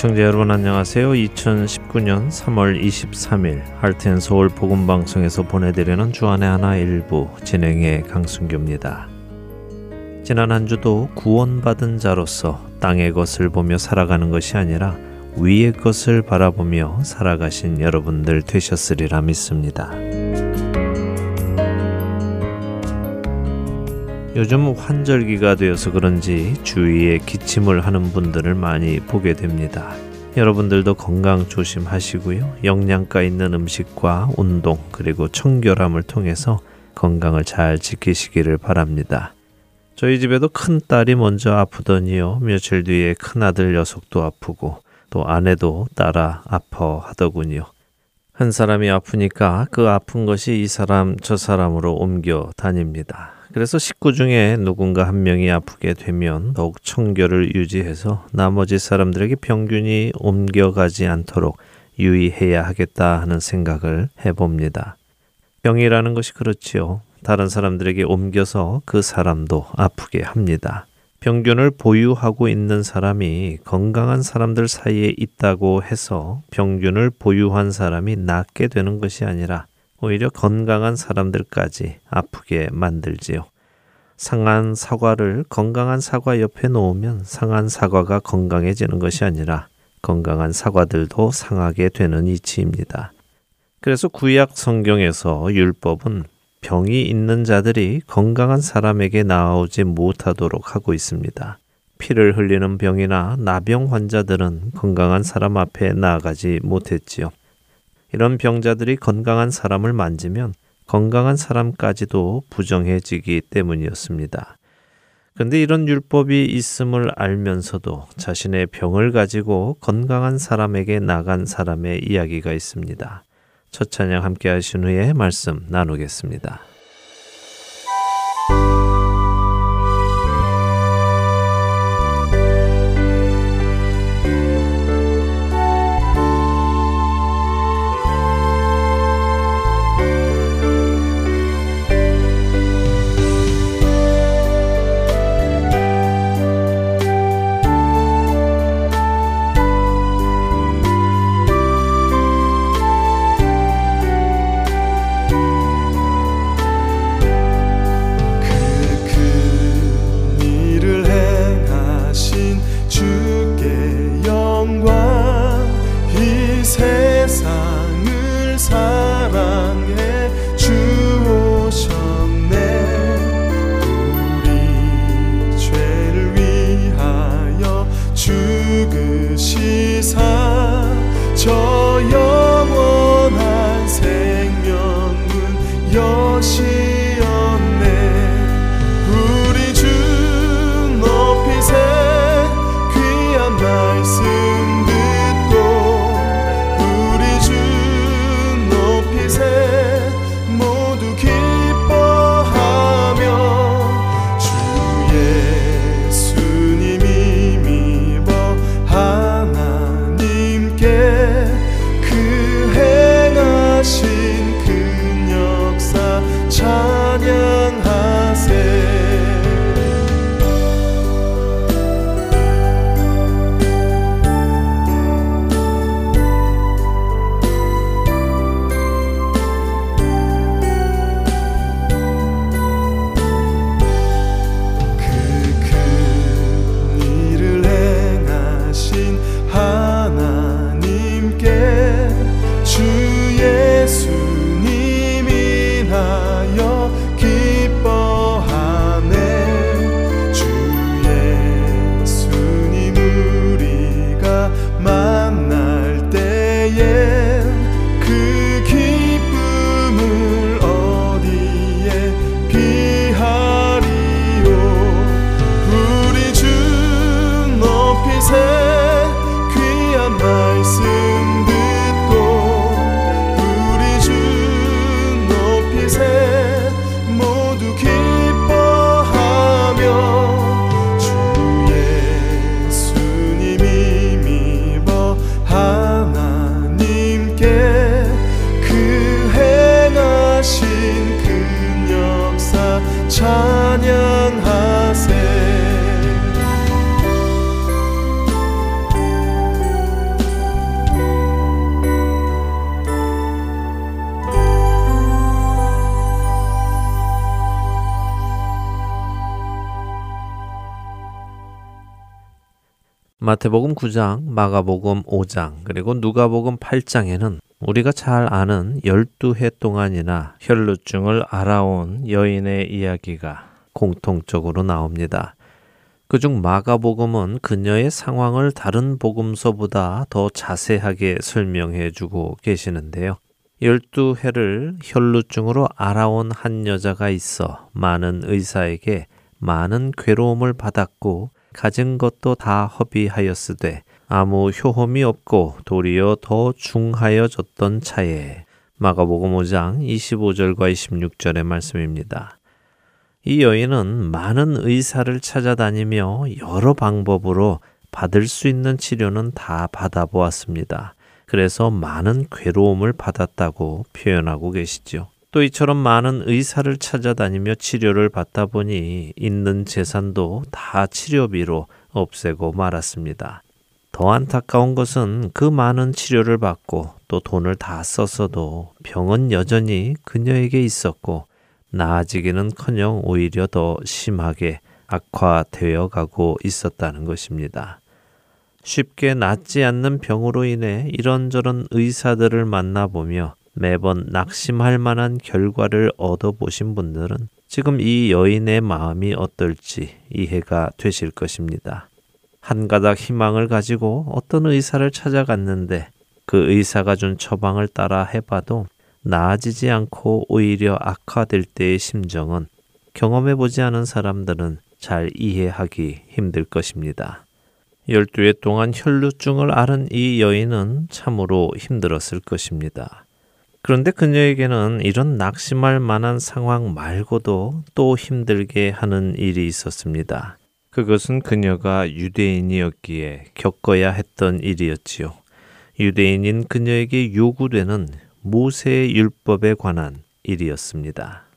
애청자 여러분 안녕하세요. 2019년 3월 23일 할텐 서울 복음 방송에서 보내드리는 주안의 하나 일부 진행의 강순규입니다. 지난 한 주도 구원받은 자로서 땅의 것을 보며 살아가는 것이 아니라 위의 것을 바라보며 살아가신 여러분들 되셨으리라 믿습니다. 요즘 환절기가 되어서 그런지 주위에 기침을 하는 분들을 많이 보게 됩니다. 여러분들도 건강 조심하시고요. 영양가 있는 음식과 운동 그리고 청결함을 통해서 건강을 잘 지키시기를 바랍니다. 저희 집에도 큰 딸이 먼저 아프더니요. 며칠 뒤에 큰 아들 녀석도 아프고 또 아내도 따라 아파하더군요. 한 사람이 아프니까 그 아픈 것이 이 사람 저 사람으로 옮겨 다닙니다. 그래서 식구 중에 누군가 한 명이 아프게 되면 더욱 청결을 유지해서 나머지 사람들에게 병균이 옮겨가지 않도록 유의해야 하겠다 하는 생각을 해봅니다. 병이라는 것이 그렇지요. 다른 사람들에게 옮겨서 그 사람도 아프게 합니다. 병균을 보유하고 있는 사람이 건강한 사람들 사이에 있다고 해서 병균을 보유한 사람이 낫게 되는 것이 아니라 오히려 건강한 사람들까지 아프게 만들지요. 상한 사과를 건강한 사과 옆에 놓으면 상한 사과가 건강해지는 것이 아니라 건강한 사과들도 상하게 되는 이치입니다. 그래서 구약 성경에서 율법은 병이 있는 자들이 건강한 사람에게 나오지 못하도록 하고 있습니다. 피를 흘리는 병이나 나병 환자들은 건강한 사람 앞에 나아가지 못했지요. 이런 병자들이 건강한 사람을 만지면 건강한 사람까지도 부정해지기 때문이었습니다. 근데 이런 율법이 있음을 알면서도 자신의 병을 가지고 건강한 사람에게 나간 사람의 이야기가 있습니다. 첫 찬양 함께 하신 후에 말씀 나누겠습니다. 마태복음 9장, 마가복음 5장, 그리고 누가복음 8장에는 우리가 잘 아는 12해 동안이나 혈루증을 알아온 여인의 이야기가 공통적으로 나옵니다. 그중 마가복음은 그녀의 상황을 다른 복음서보다 더 자세하게 설명해 주고 계시는데요. 12해를 혈루증으로 알아온 한 여자가 있어 많은 의사에게 많은 괴로움을 받았고 가진 것도 다 허비하였으되 아무 효험이 없고 도리어 더 중하여졌던 차에 마가복음 5장 25절과 26절의 말씀입니다. 이 여인은 많은 의사를 찾아다니며 여러 방법으로 받을 수 있는 치료는 다 받아보았습니다. 그래서 많은 괴로움을 받았다고 표현하고 계시죠. 또 이처럼 많은 의사를 찾아다니며 치료를 받다 보니 있는 재산도 다 치료비로 없애고 말았습니다. 더 안타까운 것은 그 많은 치료를 받고 또 돈을 다 썼어도 병은 여전히 그녀에게 있었고 나아지기는 커녕 오히려 더 심하게 악화되어 가고 있었다는 것입니다. 쉽게 낫지 않는 병으로 인해 이런저런 의사들을 만나보며 매번 낙심할 만한 결과를 얻어보신 분들은 지금 이 여인의 마음이 어떨지 이해가 되실 것입니다. 한 가닥 희망을 가지고 어떤 의사를 찾아갔는데 그 의사가 준 처방을 따라 해봐도 나아지지 않고 오히려 악화될 때의 심정은 경험해 보지 않은 사람들은 잘 이해하기 힘들 것입니다. 12해 동안 혈루증을 앓은 이 여인은 참으로 힘들었을 것입니다. 그런데 그녀에게는 이런 낙심할 만한 상황 말고도 또 힘들게 하는 일이 있었습니다. 그것은 그녀가 유대인이었기에 겪어야 했던 일이었지요. 유대인인 그녀에게 요구되는 모세의 율법에 관한 일이었습니다.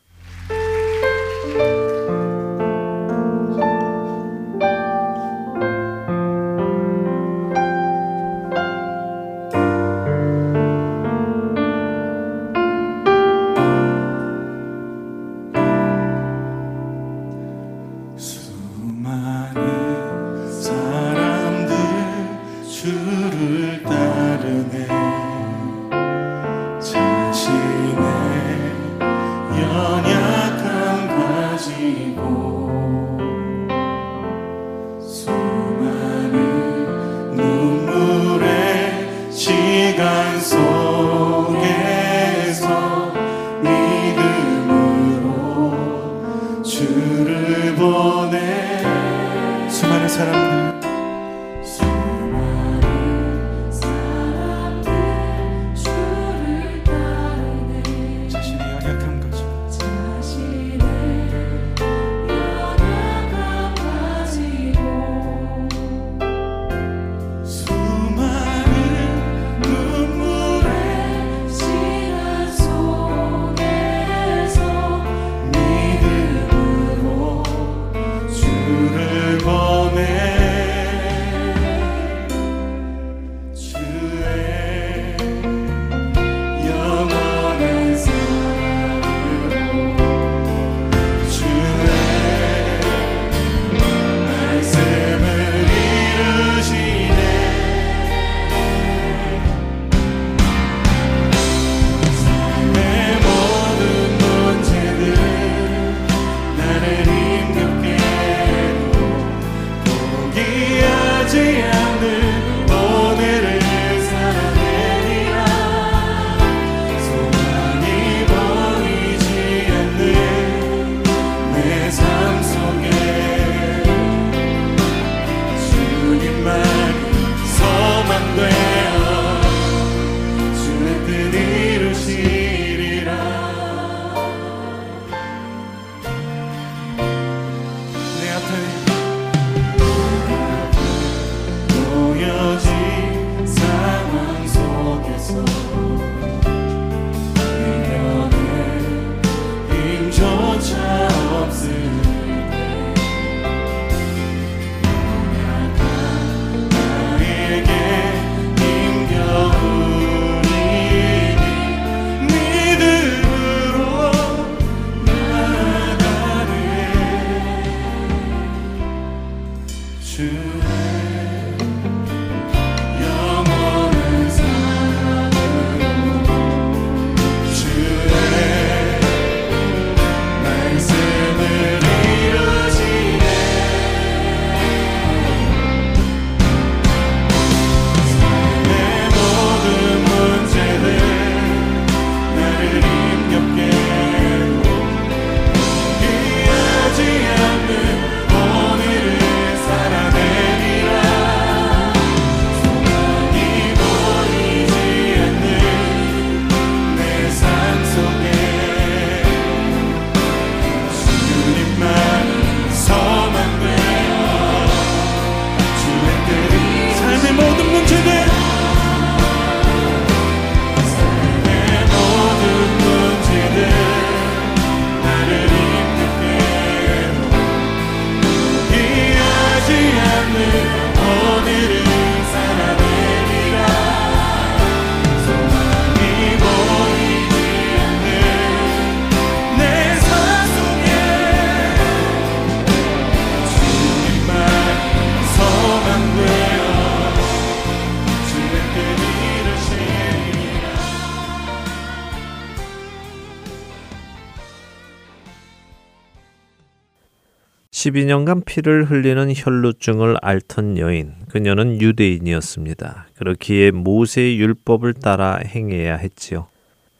12년간 피를 흘리는 혈루증을 앓던 여인, 그녀는 유대인이었습니다. 그렇기에 모세의 율법을 따라 행해야 했지요.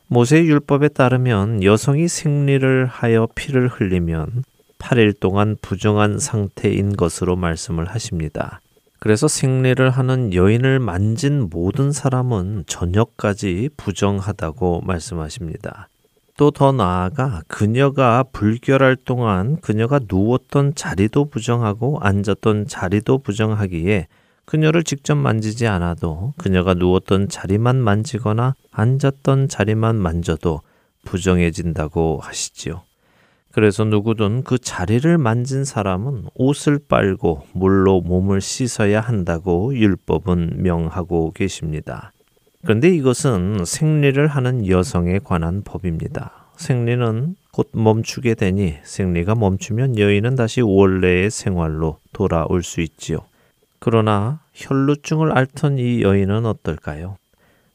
모세의 율법에 따르면 여성이 생리를 하여 피를 흘리면 8일 동안 부정한 상태인 것으로 말씀을 하십니다. 그래서 생리를 하는 여인을 만진 모든 사람은 저녁까지 부정하다고 말씀하십니다. 또 더 나아가 그녀가 불결할 동안 그녀가 누웠던 자리도 부정하고 앉았던 자리도 부정하기에 그녀를 직접 만지지 않아도 그녀가 누웠던 자리만 만지거나 앉았던 자리만 만져도 부정해진다고 하시지요. 그래서 누구든 그 자리를 만진 사람은 옷을 빨고 물로 몸을 씻어야 한다고 율법은 명하고 계십니다. 그런데 이것은 생리를 하는 여성에 관한 법입니다. 생리는 곧 멈추게 되니 생리가 멈추면 여인은 다시 원래의 생활로 돌아올 수 있지요. 그러나 혈루증을 앓던 이 여인은 어떨까요?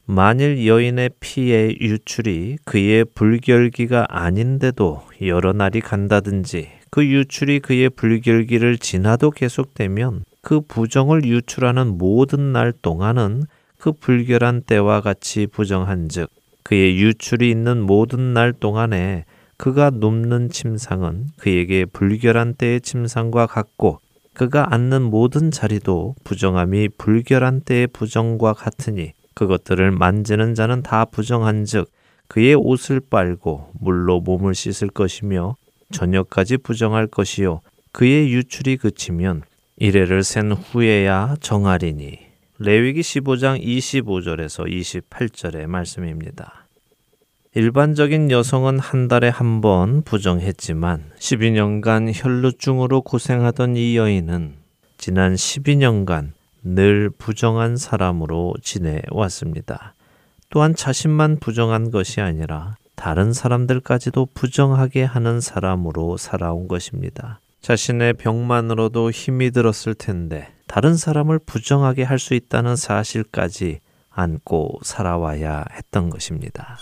만일 여인의 피의 유출이 그의 불결기가 아닌데도 여러 날이 간다든지 그 유출이 그의 불결기를 지나도 계속되면 그 부정을 유출하는 모든 날 동안은 그 불결한 때와 같이 부정한즉 그의 유출이 있는 모든 날 동안에 그가 눕는 침상은 그에게 불결한 때의 침상과 같고 그가 앉는 모든 자리도 부정함이 불결한 때의 부정과 같으니 그것들을 만지는 자는 다 부정한즉 그의 옷을 빨고 물로 몸을 씻을 것이며 저녁까지 부정할 것이요 그의 유출이 그치면 이래를 센 후에야 정하리니 레위기 15장 25절에서 28절의 말씀입니다. 일반적인 여성은 한 달에 한 번 부정했지만 12년간 혈루증으로 고생하던 이 여인은 지난 12년간 늘 부정한 사람으로 지내왔습니다. 또한 자신만 부정한 것이 아니라 다른 사람들까지도 부정하게 하는 사람으로 살아온 것입니다. 자신의 병만으로도 힘이 들었을 텐데 다른 사람을 부정하게 할 수 있다는 사실까지 안고 살아와야 했던 것입니다.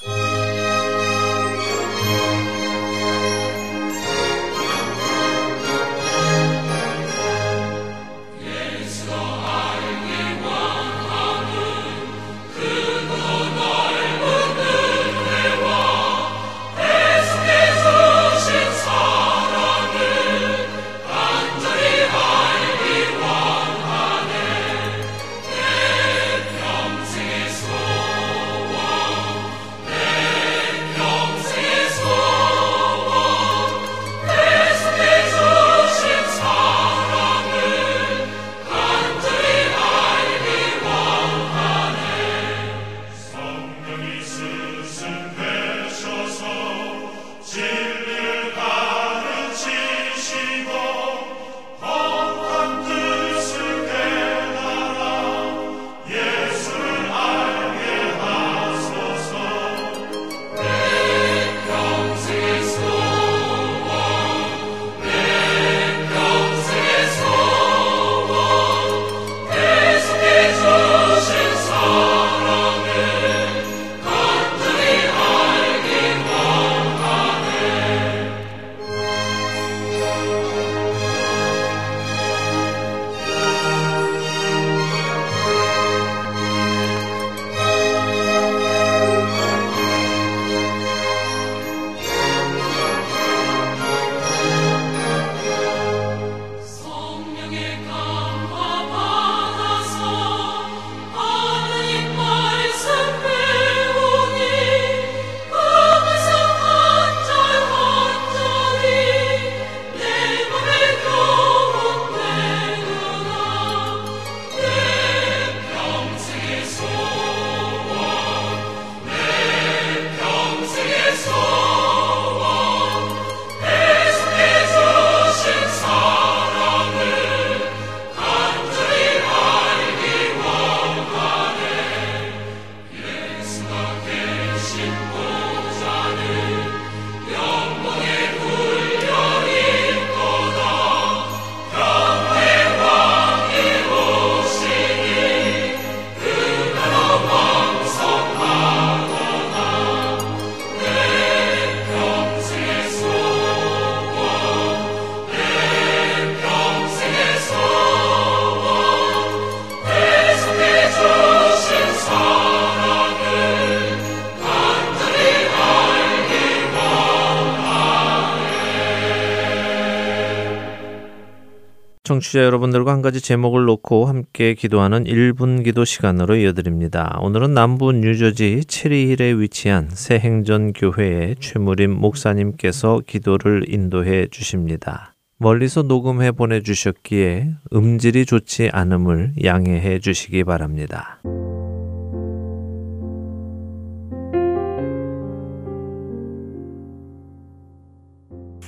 청취자 여러분들과 한 가지 제목을 놓고 함께 기도하는 1분 기도 시간으로 이어드립니다. 오늘은 남부 뉴저지 체리힐에 위치한 새행전 교회의 최무림 목사님께서 기도를 인도해 주십니다. 멀리서 녹음해 보내주셨기에 음질이 좋지 않음을 양해해 주시기 바랍니다.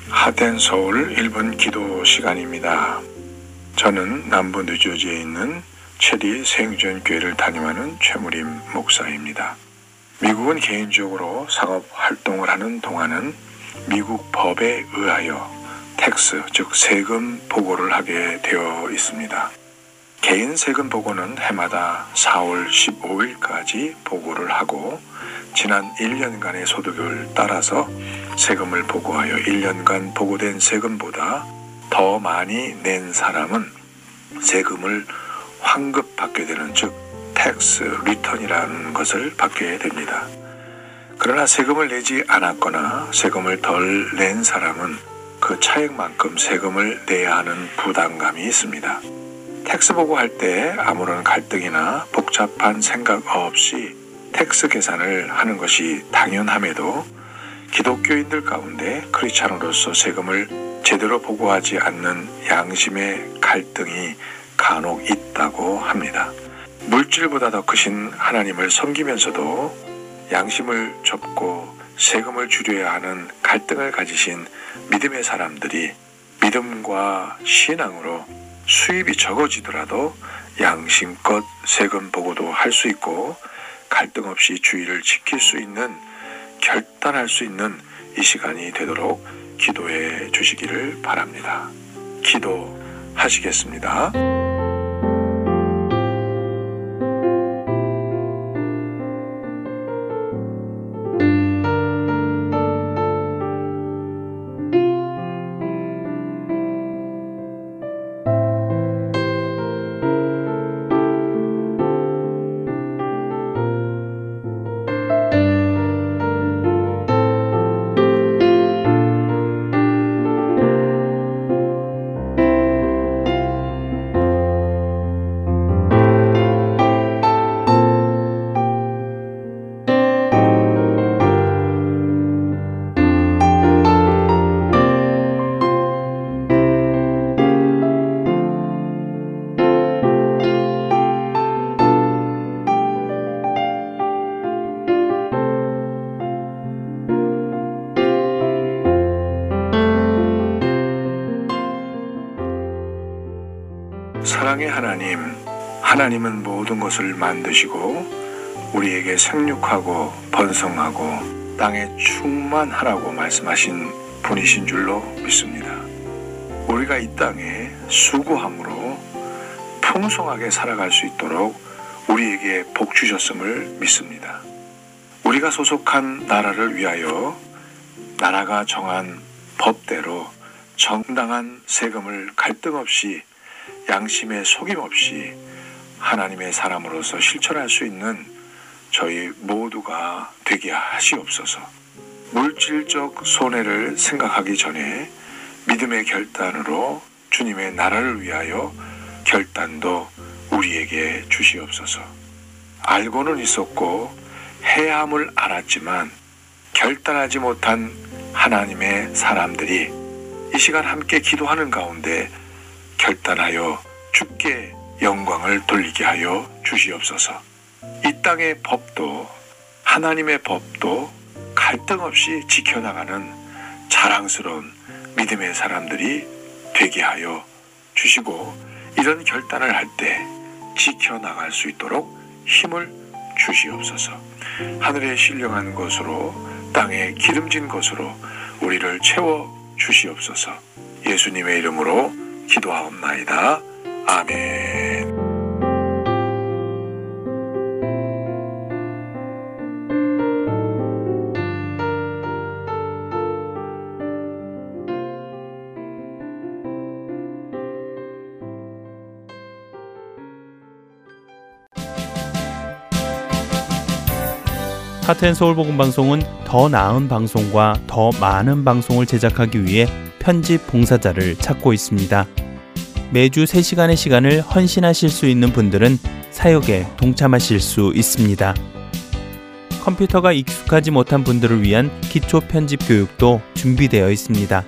하덴 서울 1분 기도 시간입니다. 저는 남부 뉴저지에 있는 체리 생존교회를 담임하는 최무림 목사입니다. 미국은 개인적으로 상업 활동을 하는 동안은 미국 법에 의하여 tax, 즉 세금 보고를 하게 되어 있습니다. 개인 세금 보고는 해마다 4월 15일까지 보고를 하고 지난 1년간의 소득을 따라서 세금을 보고하여 1년간 보고된 세금보다 더 많이 낸 사람은 세금을 환급 받게 되는 즉 tax return이라는 것을 받게 됩니다. 그러나 세금을 내지 않았거나 세금을 덜 낸 사람은 그 차액만큼 세금을 내야 하는 부담감이 있습니다. tax 보고할 때 아무런 갈등이나 복잡한 생각 없이 tax 계산을 하는 것이 당연함에도 기독교인들 가운데 크리스찬으로서 세금을 제대로 보고하지 않는 양심의 갈등이 간혹 있다고 합니다. 물질보다 더 크신 하나님을 섬기면서도 양심을 접고 세금을 줄여야 하는 갈등을 가지신 믿음의 사람들이 믿음과 신앙으로 수입이 적어지더라도 양심껏 세금 보고도 할 수 있고 갈등 없이 주의를 지킬 수 있는 결단할 수 있는 이 시간이 되도록 기도해 주시기를 바랍니다. 기도하시겠습니다. 하나님은 모든 것을 만드시고 우리에게 생육하고 번성하고 땅에 충만하라고 말씀하신 분이신 줄로 믿습니다. 우리가 이 땅에 수고함으로 풍성하게 살아갈 수 있도록 우리에게 복 주셨음을 믿습니다. 우리가 소속한 나라를 위하여 나라가 정한 법대로 정당한 세금을 갈등 없이 양심의 속임 없이 하나님의 사람으로서 실천할 수 있는 저희 모두가 되게 하시옵소서. 물질적 손해를 생각하기 전에 믿음의 결단으로 주님의 나라를 위하여 결단도 우리에게 주시옵소서. 알고는 있었고 해함을 알았지만 결단하지 못한 하나님의 사람들이 이 시간 함께 기도하는 가운데 결단하여 주께 영광을 돌리게 하여 주시옵소서. 이 땅의 법도 하나님의 법도 갈등 없이 지켜나가는 자랑스러운 믿음의 사람들이 되게 하여 주시고 이런 결단을 할 때 지켜나갈 수 있도록 힘을 주시옵소서. 하늘의 신령한 것으로 땅에 기름진 것으로 우리를 채워 주시옵소서. 예수님의 이름으로 기도하옵나이다. 아멘. 하트앤 서울 복음 방송은 더 나은 방송과 더 많은 방송을 제작하기 위해 편집 봉사자를 찾고 있습니다. 매주 3시간의 시간을 헌신하실 수 있는 분들은 사역에 동참하실 수 있습니다. 컴퓨터가 익숙하지 못한 분들을 위한 기초 편집 교육도 준비되어 있습니다.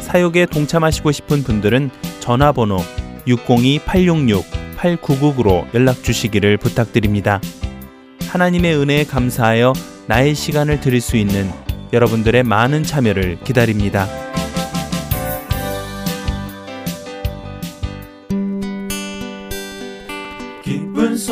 사역에 동참하시고 싶은 분들은 전화번호 602-866-8999로 연락 주시기를 부탁드립니다. 하나님의 은혜에 감사하여 나의 시간을 드릴 수 있는 여러분들의 많은 참여를 기다립니다.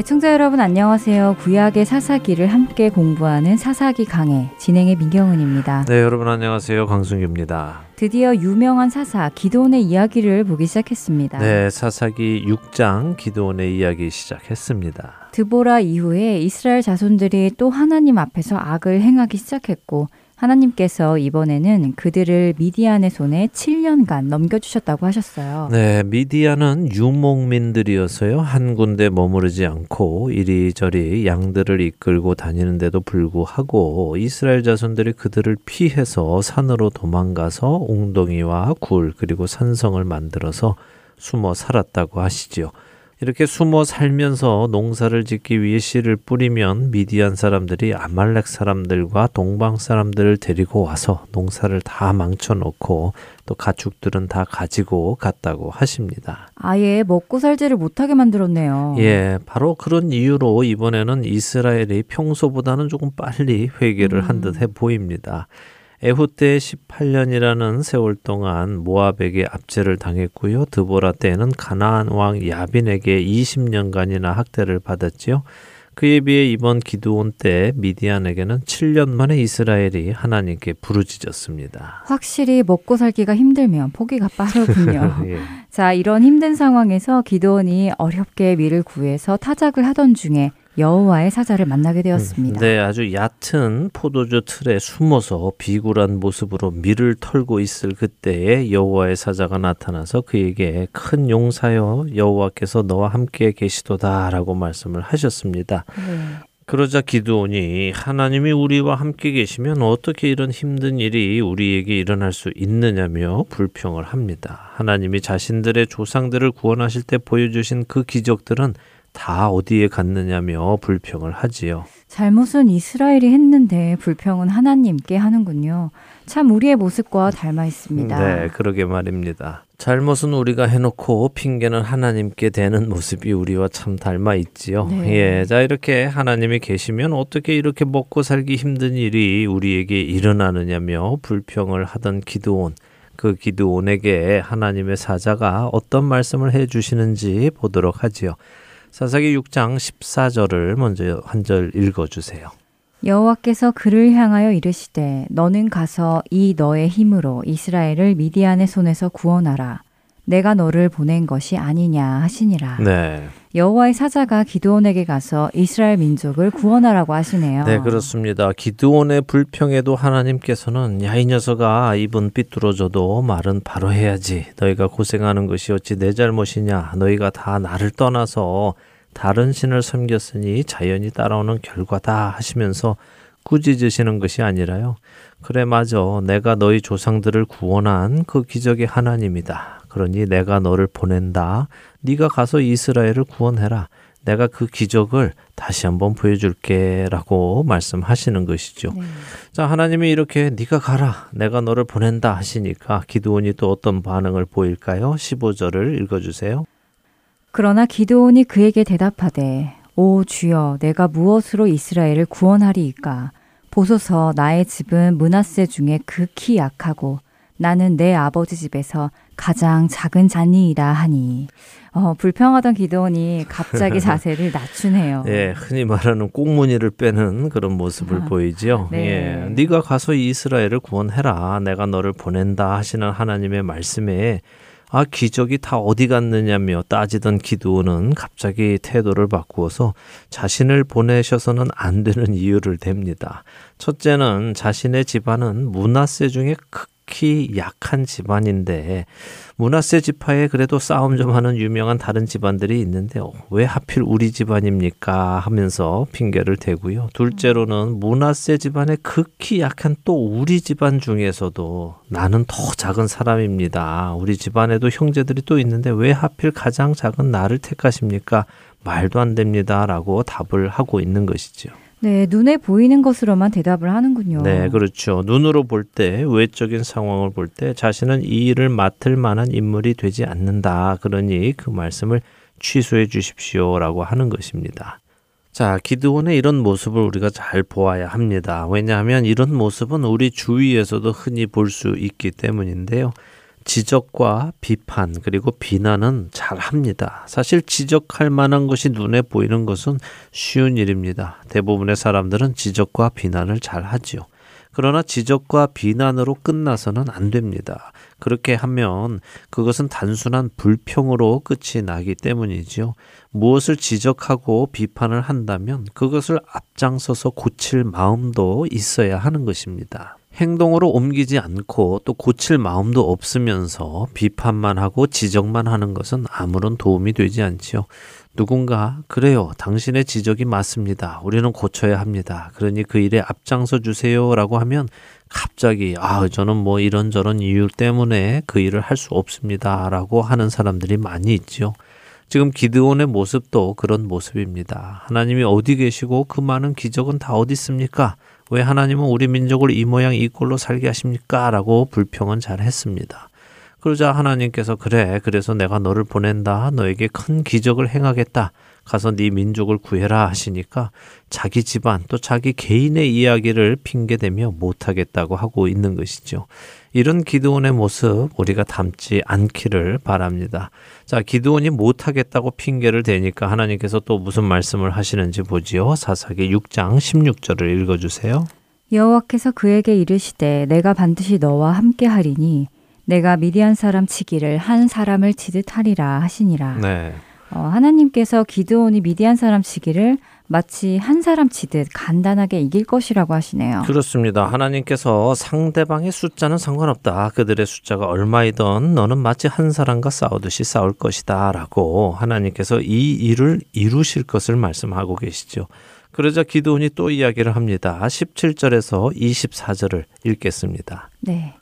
애청자 네, 여러분 안녕하세요. 구약의 사사기를 함께 공부하는 사사기 강해 진행의 민경은입니다. 네, 여러분 안녕하세요. 강승규입니다. 드디어 유명한 사사 기도원의 이야기를 보기 시작했습니다. 네, 사사기 6장 기도원의 이야기 시작했습니다. 드보라 이후에 이스라엘 자손들이 또 하나님 앞에서 악을 행하기 시작했고 하나님께서 이번에는 그들을 미디안의 손에 7년간 넘겨주셨다고 하셨어요. 네, 미디안은 유목민들이어서요, 한 군데 머무르지 않고 이리저리 양들을 이끌고 다니는데도 불구하고 이스라엘 자손들이 그들을 피해서 산으로 도망가서 웅덩이와 굴, 그리고 산성을 만들어서 숨어 살았다고 하시지요. 이렇게 숨어 살면서 농사를 짓기 위해 씨를 뿌리면 미디안 사람들이 아말렉 사람들과 동방 사람들을 데리고 와서 농사를 다 망쳐놓고 또 가축들은 다 가지고 갔다고 하십니다. 아예 먹고 살지를 못하게 만들었네요. 예, 바로 그런 이유로 이번에는 이스라엘이 평소보다는 조금 빨리 회개를 한 듯해 보입니다. 에후 때 18년이라는 세월 동안 모압에게 압제를 당했고요. 드보라 때에는 가나안 왕 야빈에게 20년간이나 학대를 받았지요. 그에 비해 이번 기드온 때 미디안에게는 7년 만에 이스라엘이 하나님께 부르짖었습니다. 확실히 먹고 살기가 힘들면 포기가 빠르군요. 예. 자, 이런 힘든 상황에서 기도원이 어렵게 미를 구해서 타작을 하던 중에 여호와의 사자를 만나게 되었습니다. 네, 아주 얕은 포도주 틀에 숨어서 비굴한 모습으로 밀을 털고 있을 그때에 여호와의 사자가 나타나서 그에게 큰 용사여 여호와께서 너와 함께 계시도다라고 말씀을 하셨습니다. 네. 그러자 기드온이 하나님이 우리와 함께 계시면 어떻게 이런 힘든 일이 우리에게 일어날 수 있느냐며 불평을 합니다. 하나님이 자신들의 조상들을 구원하실 때 보여주신 그 기적들은 다 어디에 갔느냐며 불평을 하지요. 잘못은 이스라엘이 했는데 불평은 하나님께 하는군요. 참 우리의 모습과 닮아 있습니다. 네, 그러게 말입니다. 잘못은 우리가 해놓고 핑계는 하나님께 대는 모습이 우리와 참 닮아 있지요. 네. 예, 자 이렇게 하나님이 계시면 어떻게 이렇게 먹고 살기 힘든 일이 우리에게 일어나느냐며 불평을 하던 기드온. 그 기드온에게 하나님의 사자가 어떤 말씀을 해주시는지 보도록 하지요. 사사기 6장 14절을 먼저 한 절 읽어 주세요. 여호와께서 그를 향하여 이르시되 너는 가서 이 너의 힘으로 이스라엘을 미디안의 손에서 구원하라. 내가 너를 보낸 것이 아니냐 하시니라. 네. 여호와의 사자가 기드온에게 가서 이스라엘 민족을 구원하라고 하시네요. 네, 그렇습니다. 기드온의 불평에도 하나님께서는 야, 이 녀석아, 입은 삐뚤어져도 말은 바로 해야지. 너희가 고생하는 것이 어찌 내 잘못이냐. 너희가 다 나를 떠나서 다른 신을 섬겼으니 자연히 따라오는 결과다 하시면서 꾸짖으시는 것이 아니라요. 그래, 맞아. 내가 너희 조상들을 구원한 그 기적의 하나님이다. 그러니 내가 너를 보낸다. 네가 가서 이스라엘을 구원해라. 내가 그 기적을 다시 한번 보여줄게라고 말씀하시는 것이죠. 네. 자, 하나님이 이렇게 네가 가라. 내가 너를 보낸다 하시니까 기드온이 또 어떤 반응을 보일까요? 15절을 읽어 주세요. 그러나 기드온이 그에게 대답하되 오 주여 내가 무엇으로 이스라엘을 구원하리이까 보소서 나의 집은 문하세 중에 극히 약하고 나는 내 아버지 집에서 가장 작은 자니이라 하니 어, 불평하던 기도원이 갑자기 자세를 낮추네요. 예, 흔히 말하는 꽁무니를 빼는 그런 모습을 아, 보이지요. 네. 예, 네가 가서 이스라엘을 구원해라. 내가 너를 보낸다 하시는 하나님의 말씀에 아 기적이 다 어디 갔느냐며 따지던 기도는 갑자기 태도를 바꾸어서 자신을 보내셔서는 안 되는 이유를 댑니다. 첫째는 자신의 집안은 문하세 중에 극 히 약한 집안인데 문하세 지파에 그래도 싸움 좀 하는 유명한 다른 집안들이 있는데 왜 하필 우리 집안입니까 하면서 핑계를 대고요. 둘째로는 문하세 집안에 극히 약한 또 우리 집안 중에서도 나는 더 작은 사람입니다. 우리 집안에도 형제들이 또 있는데 왜 하필 가장 작은 나를 택하십니까? 말도 안 됩니다라고 답을 하고 있는 것이죠. 네, 눈에 보이는 것으로만 대답을 하는군요. 네, 그렇죠. 눈으로 볼 때, 외적인 상황을 볼 때 자신은 이 일을 맡을 만한 인물이 되지 않는다. 그러니 그 말씀을 취소해 주십시오라고 하는 것입니다. 자, 기드온의 이런 모습을 우리가 잘 보아야 합니다. 왜냐하면 이런 모습은 우리 주위에서도 흔히 볼 수 있기 때문인데요. 지적과 비판 그리고 비난은 잘 합니다. 사실 지적할 만한 것이 눈에 보이는 것은 쉬운 일입니다. 대부분의 사람들은 지적과 비난을 잘 하지요. 그러나 지적과 비난으로 끝나서는 안 됩니다. 그렇게 하면 그것은 단순한 불평으로 끝이 나기 때문이지요. 무엇을 지적하고 비판을 한다면 그것을 앞장서서 고칠 마음도 있어야 하는 것입니다. 행동으로 옮기지 않고 또 고칠 마음도 없으면서 비판만 하고 지적만 하는 것은 아무런 도움이 되지 않지요. 누군가 그래요. 당신의 지적이 맞습니다. 우리는 고쳐야 합니다. 그러니 그 일에 앞장서 주세요라고 하면 갑자기 아 저는 뭐 이런저런 이유 때문에 그 일을 할 수 없습니다라고 하는 사람들이 많이 있지요. 지금 기드온의 모습도 그런 모습입니다. 하나님이 어디 계시고 그 많은 기적은 다 어디 있습니까? 왜 하나님은 우리 민족을 이 모양 이 꼴로 살게 하십니까? 라고 불평은 잘 했습니다. 그러자 하나님께서 그래 그래서 내가 너를 보낸다 너에게 큰 기적을 행하겠다 가서 네 민족을 구해라 하시니까 자기 집안 또 자기 개인의 이야기를 핑계대며 못하겠다고 하고 있는 것이죠. 이런 기드온의 모습 우리가 담지 않기를 바랍니다. 자, 기드온이 못하겠다고 핑계를 대니까 하나님께서 또 무슨 말씀을 하시는지 보지요. 사사기 6장 16절을 읽어주세요. 여호와께서 그에게 이르시되 내가 반드시 너와 함께 하리니 내가 미디안 사람 치기를 한 사람을 치듯 하리라 하시니라. 네. 어, 하나님께서 기드온이 미디안 사람 치기를 마치 한 사람 치듯 간단하게 이길 것이라고 하시네요. 그렇습니다. 하나님께서 상대방의 숫자는 상관없다. 그들의 숫자가 얼마이던 너는 마치 한 사람과 싸우듯이 싸울 것이다. 라고 하나님께서 이 일을 이루실 것을 말씀하고 계시죠. 그러자 기도원이 또 이야기를 합니다. 17절에서 24절을 읽겠습니다. 네.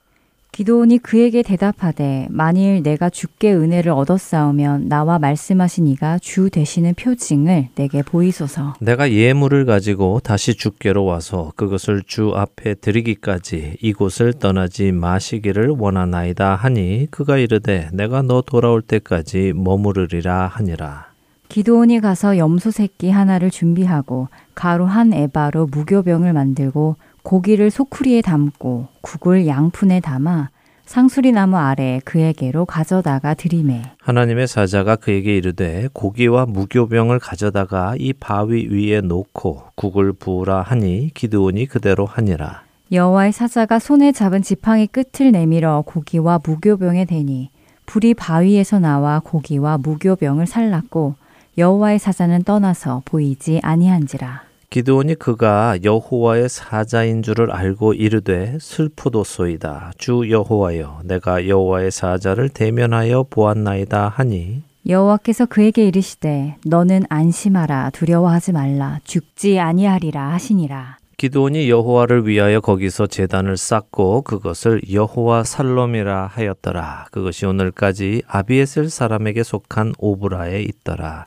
기도온이 그에게 대답하되 만일 내가 주께 은혜를 얻었사오면 나와 말씀하신 이가 주 되시는 표징을 내게 보이소서. 내가 예물을 가지고 다시 주께로 와서 그것을 주 앞에 드리기까지 이곳을 떠나지 마시기를 원하나이다 하니 그가 이르되 내가 너 돌아올 때까지 머무르리라 하니라. 기도온이 가서 염소 새끼 하나를 준비하고 가루 한 에바로 무교병을 만들고 고기를 소쿠리에 담고 국을 양푼에 담아 상수리 나무 아래 그에게로 가져다가 드리매 하나님의 사자가 그에게 이르되 고기와 무교병을 가져다가 이 바위 위에 놓고 국을 부으라 하니 기드온이 그대로 하니라. 여호와의 사자가 손에 잡은 지팡이 끝을 내밀어 고기와 무교병에 대니 불이 바위에서 나와 고기와 무교병을 살랐고 여호와의 사자는 떠나서 보이지 아니한지라. 기드온이 그가 여호와의 사자인 줄을 알고 이르되 슬프도소이다. 주 여호와여 내가 여호와의 사자를 대면하여 보았나이다 하니. 여호와께서 그에게 이르시되 너는 안심하라 두려워하지 말라 죽지 아니하리라 하시니라. 기드온이 여호와를 위하여 거기서 제단을 쌓고 그것을 여호와 살롬이라 하였더라. 그것이 오늘까지 아비에셀 사람에게 속한 오브라에 있더라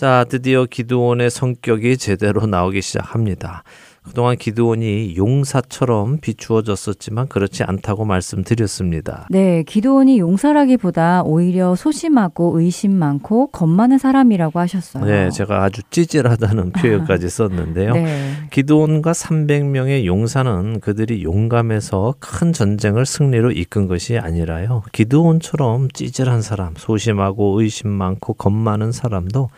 자, 드디어 기드온의 성격이 제대로 나오기 시작합니다. 그동안 기드온이 용사처럼 비추어졌었지만 그렇지 않다고 말씀드렸습니다. 네, 기도원이 용사라기보다 오히려 소심하고 의심 많고 겁 많은 사람이라고 하셨어요. 네, 제가 아주 찌질하다는 표현까지 썼는데요. 네. 기드온과 300명의 용사는 그들이 용감해서 큰 전쟁을 승리로 이끈 것이 아니라요. 기드온처럼 찌질한 사람, 소심하고 의심 많고 겁 많은 사람도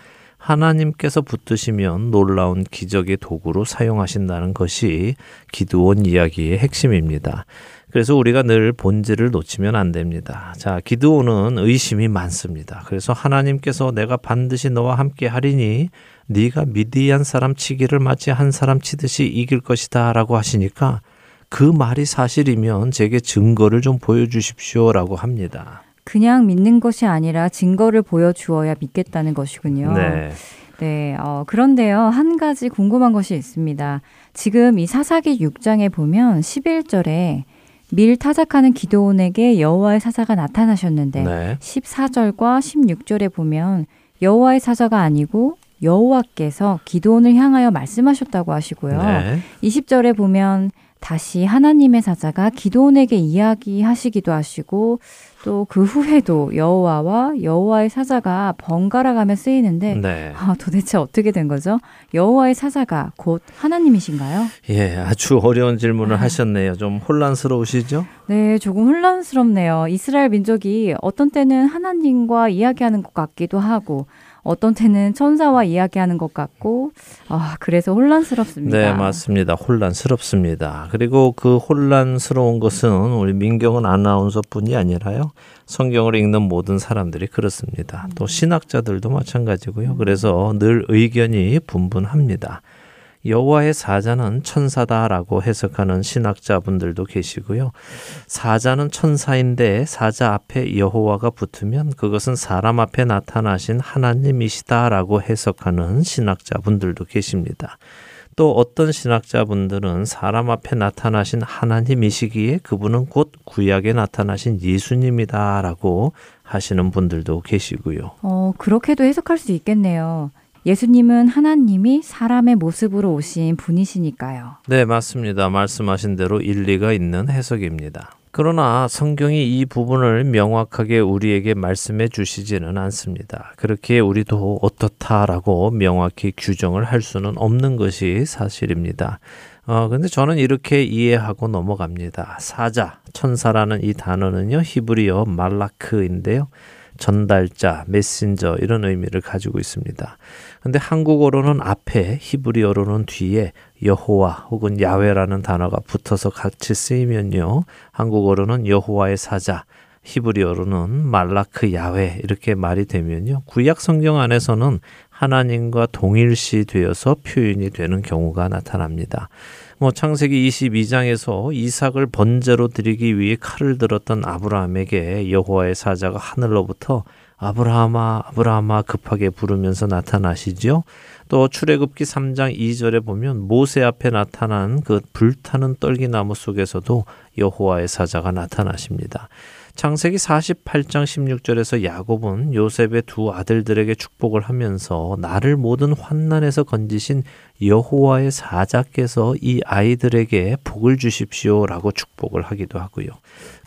하나님께서 붙드시면 놀라운 기적의 도구로 사용하신다는 것이 기드온 이야기의 핵심입니다. 그래서 우리가 늘 본질을 놓치면 안 됩니다. 자, 기드온은 의심이 많습니다. 그래서 하나님께서 내가 반드시 너와 함께 하리니 네가 미디안 사람 치기를 마치 한 사람 치듯이 이길 것이다라고 하시니까 그 말이 사실이면 제게 증거를 좀 보여 주십시오라고 합니다. 그냥 믿는 것이 아니라 증거를 보여주어야 믿겠다는 것이군요. 네. 네, 어, 그런데요, 한 가지 궁금한 것이 있습니다. 지금 이 사사기 6장에 보면 11절에 밀 타작하는 기도원에게 여호와의 사자가 나타나셨는데 네. 14절과 16절에 보면 여호와의 사자가 아니고 여호와께서 기도원을 향하여 말씀하셨다고 하시고요. 네. 20절에 보면 다시 하나님의 사자가 기도원에게 이야기하시기도 하시고 또 그 후에도 여호와와 여호와의 사자가 번갈아 가며 쓰이는데 네. 아, 도대체 어떻게 된 거죠? 여호와의 사자가 곧 하나님이신가요? 예, 아주 어려운 질문을 하셨네요. 좀 혼란스러우시죠? 네, 조금 혼란스럽네요. 이스라엘 민족이 어떤 때는 하나님과 이야기하는 것 같기도 하고 어떤 때는 천사와 이야기하는 것 같고 아, 그래서 혼란스럽습니다. 네, 맞습니다. 혼란스럽습니다. 그리고 그 혼란스러운 것은 우리 민경은 아나운서뿐이 아니라요. 성경을 읽는 모든 사람들이 그렇습니다. 또 신학자들도 마찬가지고요. 그래서 늘 의견이 분분합니다. 여호와의 사자는 천사다라고 해석하는 신학자분들도 계시고요. 사자는 천사인데 사자 앞에 여호와가 붙으면 그것은 사람 앞에 나타나신 하나님이시다라고 해석하는 신학자분들도 계십니다. 또 어떤 신학자분들은 사람 앞에 나타나신 하나님이시기에 그분은 곧 구약에 나타나신 예수님이다라고 하시는 분들도 계시고요. 어, 그렇게도 해석할 수 있겠네요. 예수님은 하나님이 사람의 모습으로 오신 분이시니까요. 네, 맞습니다. 말씀하신 대로 일리가 있는 해석입니다. 그러나 성경이 이 부분을 명확하게 우리에게 말씀해 주시지는 않습니다. 그렇게 우리도 어떻다라고 명확히 규정을 할 수는 없는 것이 사실입니다. 어, 근데 저는 이렇게 이해하고 넘어갑니다. 사자, 천사라는 이 단어는요, 히브리어 말라크인데요. 전달자, 메신저 이런 의미를 가지고 있습니다. 근데 한국어로는 앞에, 히브리어로는 뒤에 여호와 혹은 야훼라는 단어가 붙어서 같이 쓰이면요. 한국어로는 여호와의 사자, 히브리어로는 말라크 야훼 이렇게 말이 되면요. 구약 성경 안에서는 하나님과 동일시 되어서 표현이 되는 경우가 나타납니다. 뭐 창세기 22장에서 이삭을 번제로 드리기 위해 칼을 들었던 아브라함에게 여호와의 사자가 하늘로부터 아브라함아 아브라함아 급하게 부르면서 나타나시죠. 또 출애굽기 3장 2절에 보면 모세 앞에 나타난 그 불타는 떨기나무 속에서도 여호와의 사자가 나타나십니다. 창세기 48장 16절에서 야곱은 요셉의 두 아들들에게 축복을 하면서 나를 모든 환난에서 건지신 여호와의 사자께서 이 아이들에게 복을 주십시오라고 축복을 하기도 하고요.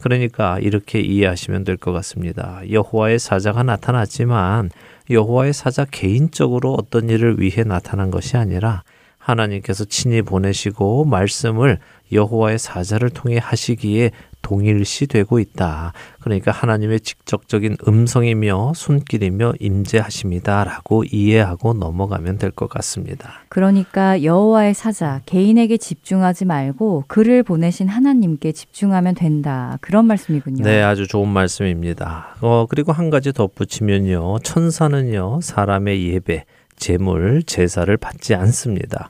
그러니까 이렇게 이해하시면 될 것 같습니다. 여호와의 사자가 나타났지만 여호와의 사자 개인적으로 어떤 일을 위해 나타난 것이 아니라 하나님께서 친히 보내시고 말씀을 여호와의 사자를 통해 하시기에 동일시되고 있다. 그러니까 하나님의 직접적인 음성이며 손길이며 임재하심이다라고 이해하고 넘어가면 될 것 같습니다. 그러니까 여호와의 사자 개인에게 집중하지 말고 그를 보내신 하나님께 집중하면 된다. 그런 말씀이군요. 네, 아주 좋은 말씀입니다. 어, 그리고 한 가지 덧붙이면요. 천사는요, 사람의 예배, 제물, 제사를 받지 않습니다.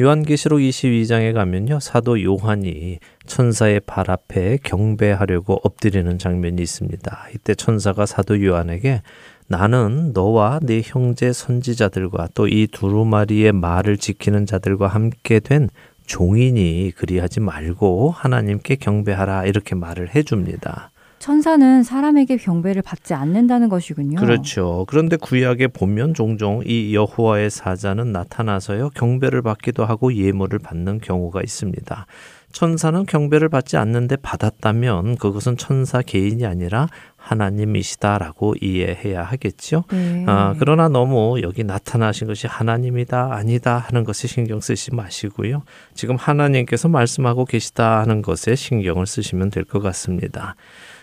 요한계시록 22장에 가면요. 사도 요한이 천사의 발 앞에 경배하려고 엎드리는 장면이 있습니다. 이때 천사가 사도 요한에게 나는 너와 네 형제 선지자들과 또 이 두루마리의 말을 지키는 자들과 함께 된 종이니 그리하지 말고 하나님께 경배하라 이렇게 말을 해줍니다. 천사는 사람에게 경배를 받지 않는다는 것이군요. 그렇죠. 그런데 구약에 보면 종종 이 여호와의 사자는 나타나서요 경배를 받기도 하고 예물을 받는 경우가 있습니다. 천사는 경배를 받지 않는데 받았다면 그것은 천사 개인이 아니라 하나님이시다라고 이해해야 하겠죠. 네. 아, 그러나 너무 여기 나타나신 것이 하나님이다, 아니다 하는 것에 신경 쓰지 마시고요. 지금 하나님께서 말씀하고 계시다 하는 것에 신경을 쓰시면 될 것 같습니다.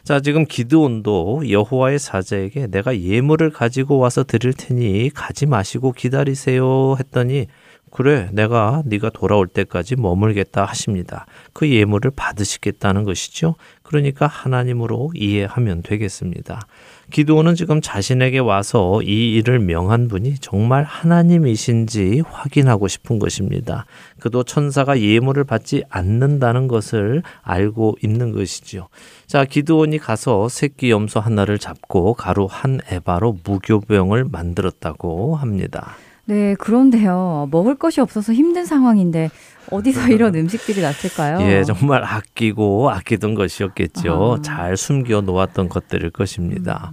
자, 지금 기드온도 여호와의 사자에게 내가 예물을 가지고 와서 드릴 테니 가지 마시고 기다리세요 했더니 그래 내가 네가 돌아올 때까지 머물겠다 하십니다. 그 예물을 받으시겠다는 것이죠. 그러니까 하나님으로 이해하면 되겠습니다. 기도원은 지금 자신에게 와서 이 일을 명한 분이 정말 하나님이신지 확인하고 싶은 것입니다. 그도 천사가 예물을 받지 않는다는 것을 알고 있는 것이죠. 자, 기드온이 가서 새끼 염소 하나를 잡고 가루 한 에바로 무교병을 만들었다고 합니다. 네, 그런데요. 먹을 것이 없어서 힘든 상황인데 어디서 이런 음식들이 났을까요? 예, 정말 아끼고 아끼던 것이었겠죠. 아. 잘 숨겨 놓았던 것들일 것입니다.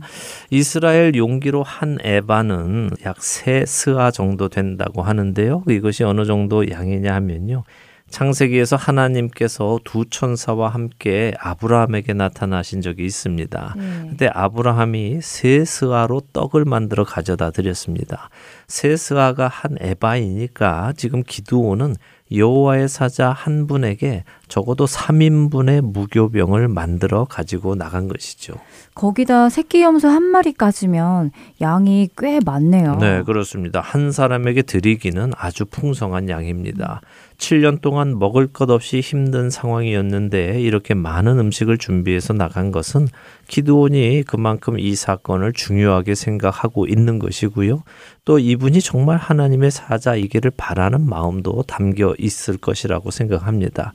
이스라엘 용기로 한 에바는 약 세 스아 정도 된다고 하는데요. 이것이 어느 정도 양이냐 하면요. 창세기에서 하나님께서 두 천사와 함께 아브라함에게 나타나신 적이 있습니다. 네. 그때 아브라함이 세 스아로 떡을 만들어 가져다 드렸습니다. 세 스아가 한 에바이니까 지금 기드온은 여호와의 사자 한 분에게 적어도 3인분의 무교병을 만들어 가지고 나간 것이죠. 거기다 새끼 염소 한 마리까지면 양이 꽤 많네요. 네, 그렇습니다. 한 사람에게 드리기는 아주 풍성한 양입니다. 7년 동안 먹을 것 없이 힘든 상황이었는데 이렇게 많은 음식을 준비해서 나간 것은 기드온이 그만큼 이 사건을 중요하게 생각하고 있는 것이고요. 또 이분이 정말 하나님의 사자이기를 바라는 마음도 담겨 있을 것이라고 생각합니다.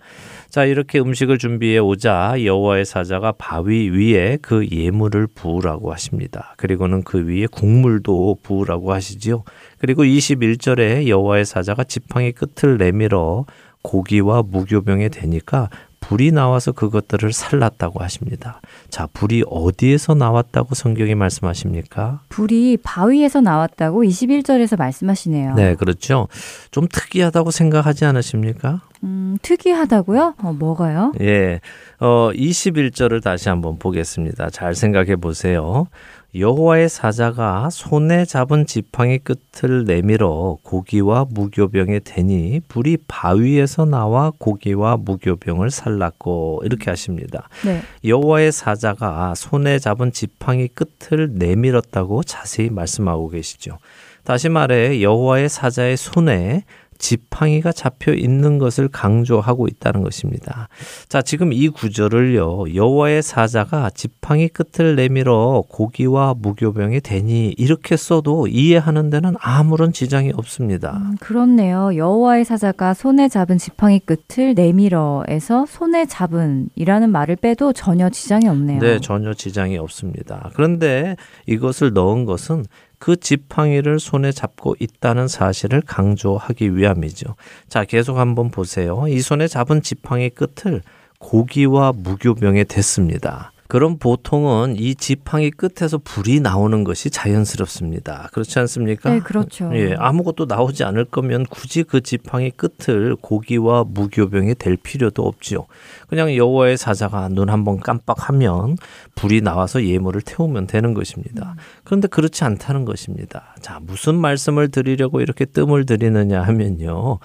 자, 이렇게 음식을 준비해 오자 여호와의 사자가 바위 위에 그 예물을 부으라고 하십니다. 그리고는 그 위에 국물도 부으라고 하시지요. 그리고 21절에 여호와의 사자가 지팡이 끝을 내밀어 고기와 무교병에 대니까 불이 나와서 그것들을 살랐다고 하십니다. 자, 불이 어디에서 나왔다고 성경이 말씀하십니까? 불이 바위에서 나왔다고 21절에서 말씀하시네요. 네, 그렇죠. 좀 특이하다고 생각하지 않으십니까? 음, 특이하다고요? 어, 뭐가요? 예. 어, 21절을 다시 한번 보겠습니다. 잘 생각해 보세요. 여호와의 사자가 손에 잡은 지팡이 끝을 내밀어 고기와 무교병에 대니 불이 바위에서 나와 고기와 무교병을 살랐고 이렇게 하십니다. 네. 여호와의 사자가 손에 잡은 지팡이 끝을 내밀었다고 자세히 말씀하고 계시죠. 다시 말해 여호와의 사자의 손에 지팡이가 잡혀 있는 것을 강조하고 있다는 것입니다. 자, 지금 이 구절을요. 여호와의 사자가 지팡이 끝을 내밀어 고기와 무교병에 대니 이렇게 써도 이해하는 데는 아무런 지장이 없습니다. 음, 그렇네요. 여호와의 사자가 손에 잡은 지팡이 끝을 내밀어에서 손에 잡은이라는 말을 빼도 전혀 지장이 없네요. 네, 전혀 지장이 없습니다. 그런데 이것을 넣은 것은 그 지팡이를 손에 잡고 있다는 사실을 강조하기 위함이죠. 자, 계속 한번 보세요. 이 손에 잡은 지팡이 끝을 고기와 무교병에 댔습니다. 그럼 보통은 이 지팡이 끝에서 불이 나오는 것이 자연스럽습니다. 그렇지 않습니까? 네, 그렇죠. 예, 아무것도 나오지 않을 거면 굳이 그 지팡이 끝을 고기와 무교병에 댈 필요도 없지요. 그냥 여호와의 사자가 눈 한번 깜빡하면 불이 나와서 예물을 태우면 되는 것입니다. 그런데 그렇지 않다는 것입니다. 자, 무슨 말씀을 드리려고 이렇게 뜸을 들이느냐 하면요.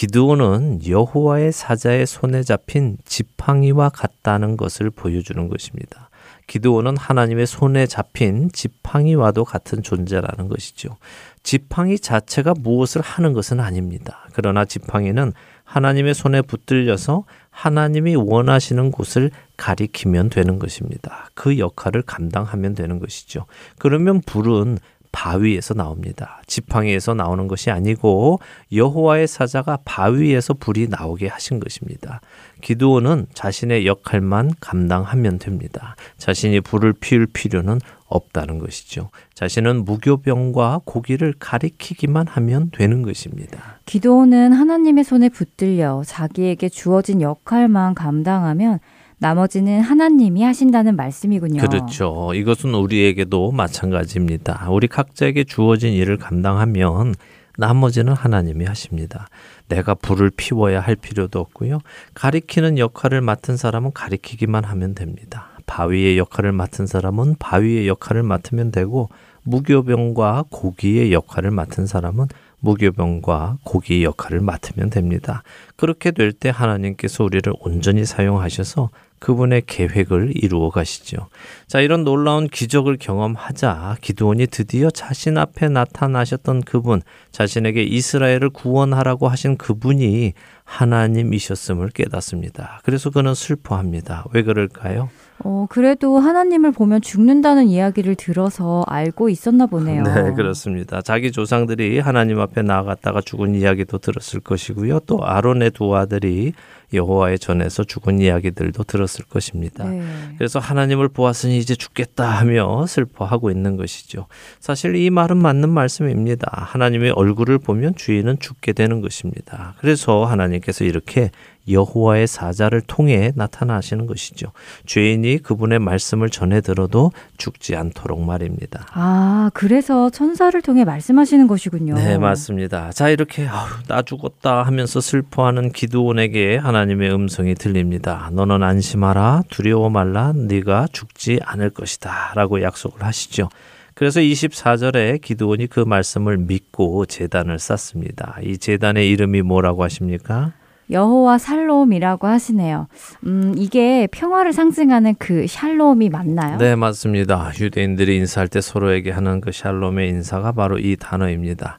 기드온은 여호와의 사자의 손에 잡힌 지팡이와 같다는 것을 보여주는 것입니다. 기드온은 하나님의 손에 잡힌 지팡이와도 같은 존재라는 것이죠. 지팡이 자체가 무엇을 하는 것은 아닙니다. 그러나 지팡이는 하나님의 손에 붙들려서 하나님이 원하시는 곳을 가리키면 되는 것입니다. 그 역할을 감당하면 되는 것이죠. 그러면 불은 바위에서 나옵니다. 지팡이에서 나오는 것이 아니고 여호와의 사자가 바위에서 불이 나오게 하신 것입니다. 기드온은 자신의 역할만 감당하면 됩니다. 자신이 불을 피울 필요는 없다는 것이죠. 자신은 무교병과 고기를 가리키기만 하면 되는 것입니다. 기도는 하나님의 손에 붙들려 자기에게 주어진 역할만 감당하면 나머지는 하나님이 하신다는 말씀이군요. 그렇죠. 이것은 우리에게도 마찬가지입니다. 우리 각자에게 주어진 일을 감당하면 나머지는 하나님이 하십니다. 내가 불을 피워야 할 필요도 없고요. 가리키는 역할을 맡은 사람은 가리키기만 하면 됩니다. 바위의 역할을 맡은 사람은 바위의 역할을 맡으면 되고 무교병과 고기의 역할을 맡은 사람은 무교병과 고기의 역할을 맡으면 됩니다. 그렇게 될 때 하나님께서 우리를 온전히 사용하셔서 그분의 계획을 이루어 가시죠. 자, 이런 놀라운 기적을 경험하자 기드온이 드디어 자신 앞에 나타나셨던 그분, 자신에게 이스라엘을 구원하라고 하신 그분이 하나님이셨음을 깨닫습니다. 그래서 그는 슬퍼합니다. 왜 그럴까요? 어, 그래도 하나님을 보면 죽는다는 이야기를 들어서 알고 있었나 보네요. 네, 그렇습니다. 자기 조상들이 하나님 앞에 나아갔다가 죽은 이야기도 들었을 것이고요. 또 아론의 두 아들이 여호와의 전에서 죽은 이야기들도 들었을 것입니다. 네. 그래서 하나님을 보았으니 이제 죽겠다 하며 슬퍼하고 있는 것이죠. 사실 이 말은 맞는 말씀입니다. 하나님의 얼굴을 보면 주인은 죽게 되는 것입니다. 그래서 하나님께서 이렇게 여호와의 사자를 통해 나타나시는 것이죠. 죄인이 그분의 말씀을 전해 들어도 죽지 않도록 말입니다. 아, 그래서 천사를 통해 말씀하시는 것이군요. 네, 맞습니다. 자, 이렇게 아우, 나 죽었다 하면서 슬퍼하는 기드온에게 하나 님의 음성이 들립니다. 너는 안심하라, 두려워 말라, 네가 죽지 않을 것이다라고 약속을 하시죠. 그래서 24절에 기드온이 그 말씀을 믿고 재단을 쌓습니다. 이 재단의 이름이 뭐라고 하십니까? 여호와 살롬이라고 하시네요. 음, 이게 평화를 상징하는 그 샬롬이 맞나요? 네, 맞습니다. 유대인들이 인사할 때 서로에게 하는 그 샬롬의 인사가 바로 이 단어입니다.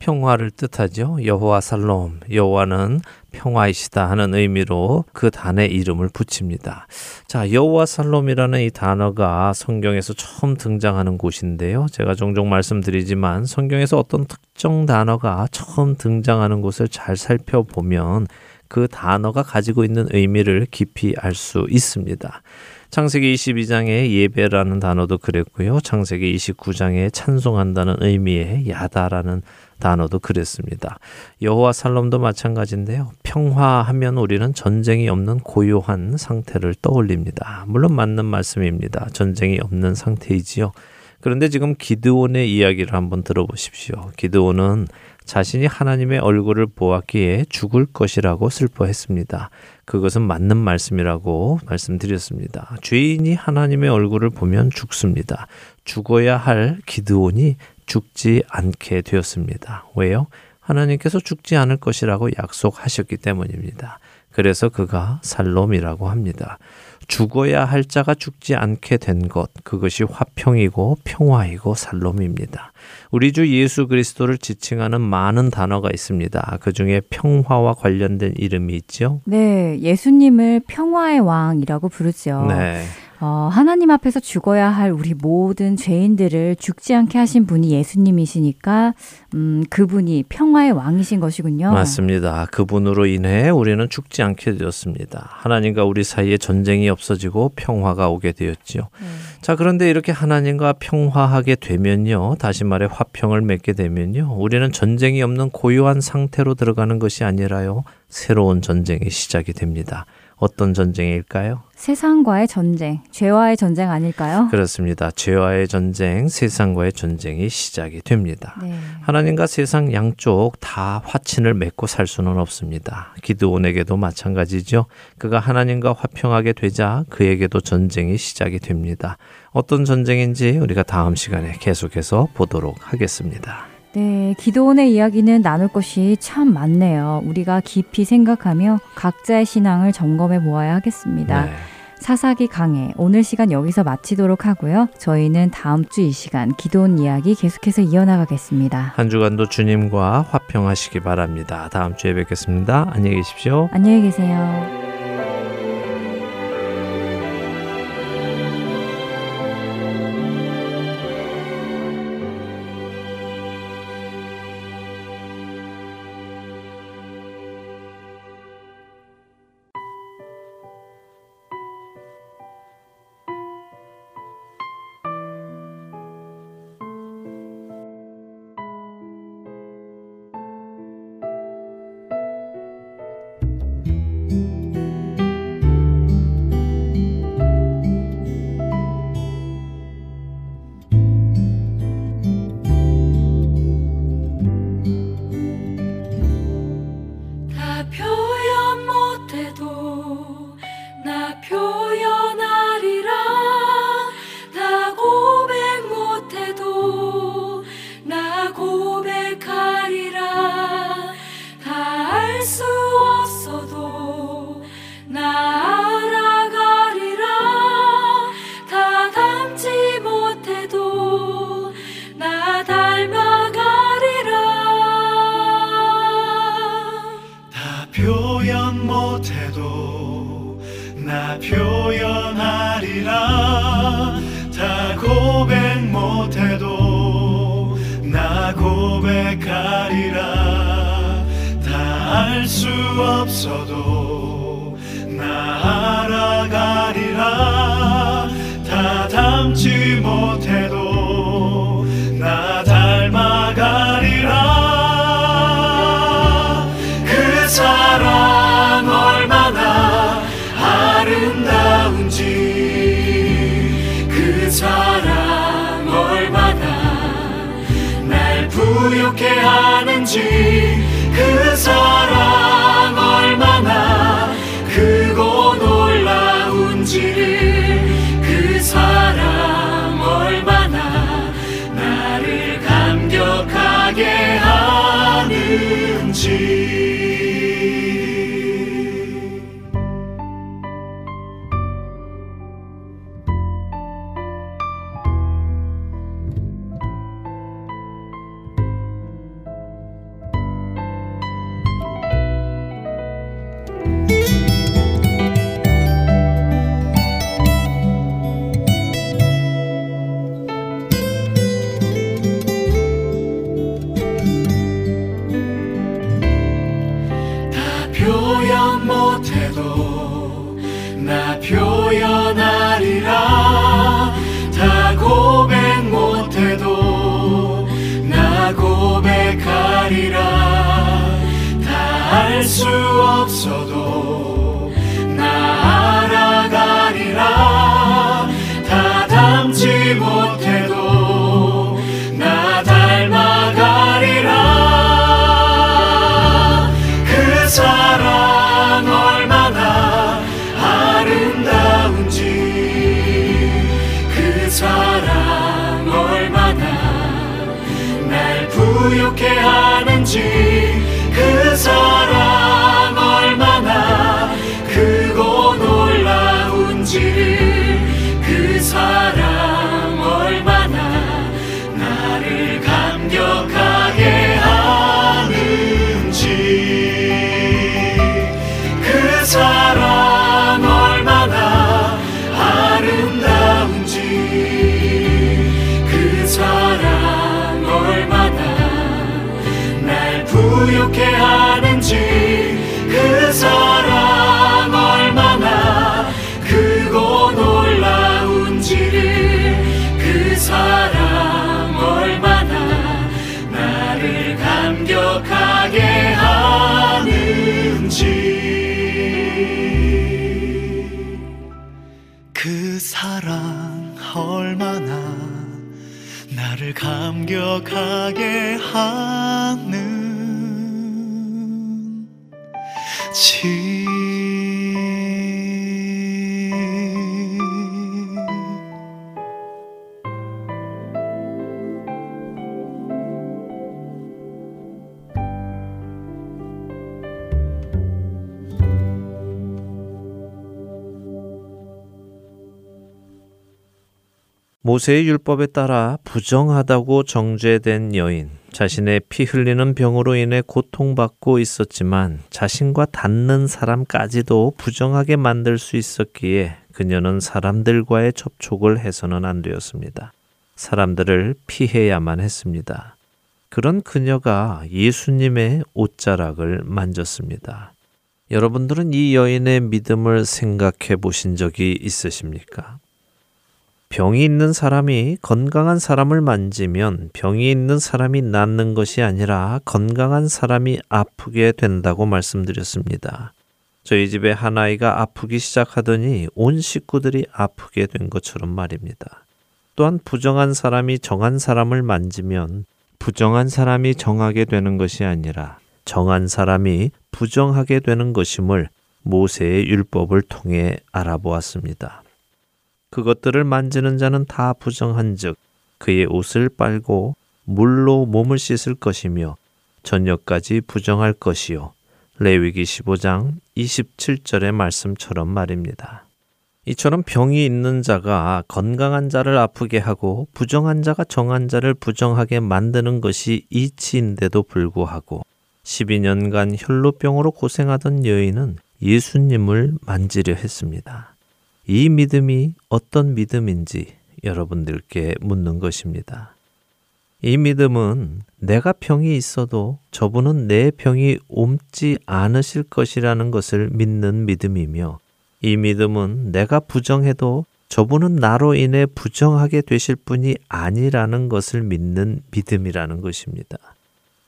평화를 뜻하죠. 여호와 살롬, 여호와는 평화이시다 하는 의미로 그 단의 이름을 붙입니다. 자, 여호와 살롬이라는 이 단어가 성경에서 처음 등장하는 곳인데요. 제가 종종 말씀드리지만 성경에서 어떤 특정 단어가 처음 등장하는 곳을 잘 살펴보면 그 단어가 가지고 있는 의미를 깊이 알 수 있습니다. 창세기 22장의 예배라는 단어도 그랬고요. 창세기 29장에 찬송한다는 의미의 야다라는 단어도 그랬습니다. 여호와 살롬도 마찬가지인데요. 평화하면 우리는 전쟁이 없는 고요한 상태를 떠올립니다. 물론 맞는 말씀입니다. 전쟁이 없는 상태이지요. 그런데 지금 기드온의 이야기를 한번 들어보십시오. 기드온은 자신이 하나님의 얼굴을 보았기에 죽을 것이라고 슬퍼했습니다. 그것은 맞는 말씀이라고 말씀드렸습니다. 죄인이 하나님의 얼굴을 보면 죽습니다. 죽어야 할 기드온이 죽지 않게 되었습니다. 왜요? 하나님께서 죽지 않을 것이라고 약속하셨기 때문입니다. 그래서 그가 살롬이라고 합니다. 죽어야 할 자가 죽지 않게 된 것, 그것이 화평이고 평화이고 살롬입니다. 우리 주 예수 그리스도를 지칭하는 많은 단어가 있습니다. 그 중에 평화와 관련된 이름이 있죠? 네, 예수님을 평화의 왕이라고 부르죠. 네. 어, 하나님 앞에서 죽어야 할 우리 모든 죄인들을 죽지 않게 하신 분이 예수님이시니까 음, 그분이 평화의 왕이신 것이군요. 맞습니다. 그분으로 인해 우리는 죽지 않게 되었습니다. 하나님과 우리 사이에 전쟁이 없어지고 평화가 오게 되었지요. 네. 자, 그런데 이렇게 하나님과 평화하게 되면요. 다시 말해 화평을 맺게 되면요. 우리는 전쟁이 없는 고요한 상태로 들어가는 것이 아니라요. 새로운 전쟁이 시작이 됩니다. 어떤 전쟁일까요? 세상과의 전쟁, 죄와의 전쟁 아닐까요? 그렇습니다. 죄와의 전쟁, 세상과의 전쟁이 시작이 됩니다. 네. 하나님과 세상 양쪽 다 화친을 맺고 살 수는 없습니다. 기드온에게도 마찬가지죠. 그가 하나님과 화평하게 되자 그에게도 전쟁이 시작이 됩니다. 어떤 전쟁인지 우리가 다음 시간에 계속해서 보도록 하겠습니다. 네, 기도원의 이야기는 나눌 것이 참 많네요. 우리가 깊이 생각하며 각자의 신앙을 점검해 보아야 하겠습니다. 네. 사사기 강해 오늘 시간 여기서 마치도록 하고요. 저희는 다음 주 이 시간 기도원 이야기 계속해서 이어나가겠습니다. 한 주간도 주님과 화평하시기 바랍니다. 다음 주에 뵙겠습니다. 안녕히 계십시오. 안녕히 계세요. 하 감격하게 하 모세의 율법에 따라 부정하다고 정죄된 여인, 자신의 피 흘리는 병으로 인해 고통받고 있었지만 자신과 닿는 사람까지도 부정하게 만들 수 있었기에 그녀는 사람들과의 접촉을 해서는 안 되었습니다. 사람들을 피해야만 했습니다. 그런 그녀가 예수님의 옷자락을 만졌습니다. 여러분들은 이 여인의 믿음을 생각해 보신 적이 있으십니까? 병이 있는 사람이 건강한 사람을 만지면 병이 있는 사람이 낫는 것이 아니라 건강한 사람이 아프게 된다고 말씀드렸습니다. 저희 집에 한 아이가 아프기 시작하더니 온 식구들이 아프게 된 것처럼 말입니다. 또한 부정한 사람이 정한 사람을 만지면 부정한 사람이 정하게 되는 것이 아니라 정한 사람이 부정하게 되는 것임을 모세의 율법을 통해 알아보았습니다. 그것들을 만지는 자는 다 부정한즉 그의 옷을 빨고 물로 몸을 씻을 것이며 저녁까지 부정할 것이요 레위기 15장 27절의 말씀처럼 말입니다. 이처럼 병이 있는 자가 건강한 자를 아프게 하고 부정한 자가 정한 자를 부정하게 만드는 것이 이치인데도 불구하고 12년간 혈루병으로 고생하던 여인은 예수님을 만지려 했습니다. 이 믿음이 어떤 믿음인지 여러분들께 묻는 것입니다. 이 믿음은 내가 병이 있어도 저분은 내 병이 옮지 않으실 것이라는 것을 믿는 믿음이며 이 믿음은 내가 부정해도 저분은 나로 인해 부정하게 되실 분이 아니라는 것을 믿는 믿음이라는 것입니다.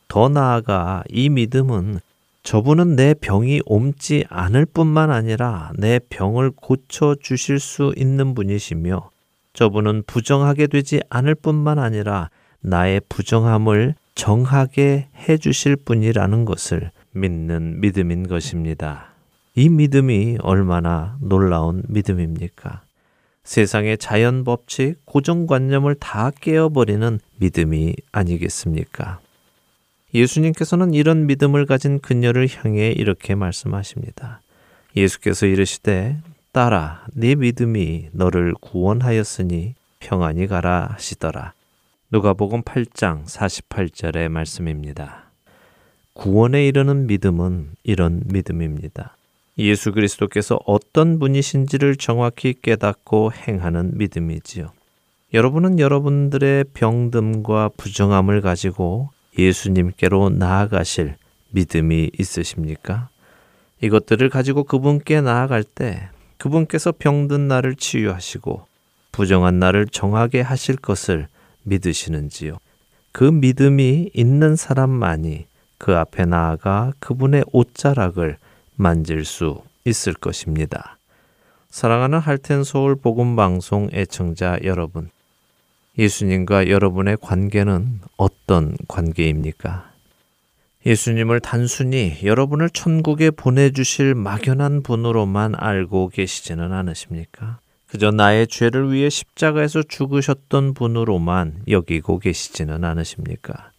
더 나아가 이 믿음은 저분은 내 병이 옮지 않을 뿐만 아니라 내 병을 고쳐 주실 수 있는 분이시며 저분은 부정하게 되지 않을 뿐만 아니라 나의 부정함을 정하게 해 주실 분이라는 것을 믿는 믿음인 것입니다. 이 믿음이 얼마나 놀라운 믿음입니까? 세상의 자연 법칙, 고정관념을 다 깨어버리는 믿음이 아니겠습니까? 예수님께서는 이런 믿음을 가진 그녀를 향해 이렇게 말씀하십니다. 예수께서 이르시되 딸아 네 믿음이 너를 구원하였으니 평안히 가라 하시더라. 누가복음 8장 48절의 말씀입니다. 구원에 이르는 믿음은 이런 믿음입니다. 예수 그리스도께서 어떤 분이신지를 정확히 깨닫고 행하는 믿음이지요. 여러분은 여러분들의 병듦과 부정함을 가지고 예수님께로 나아가실 믿음이 있으십니까? 이것들을 가지고 그분께 나아갈 때 그분께서 병든 나를 치유하시고 부정한 나를 정하게 하실 것을 믿으시는지요? 그 믿음이 있는 사람만이 그 앞에 나아가 그분의 옷자락을 만질 수 있을 것입니다. 사랑하는 할텐 서울 복음 방송 애청자 여러분, 예수님과 여러분의 관계는 어떤 관계입니까? 예수님을 단순히 여러분을 천국에 보내주실 막연한 분으로만 알고 계시지는 않으십니까? 그저 나의 죄를 위해 십자가에서 죽으셨던 분으로만 여기고 계시지는 않으십니까?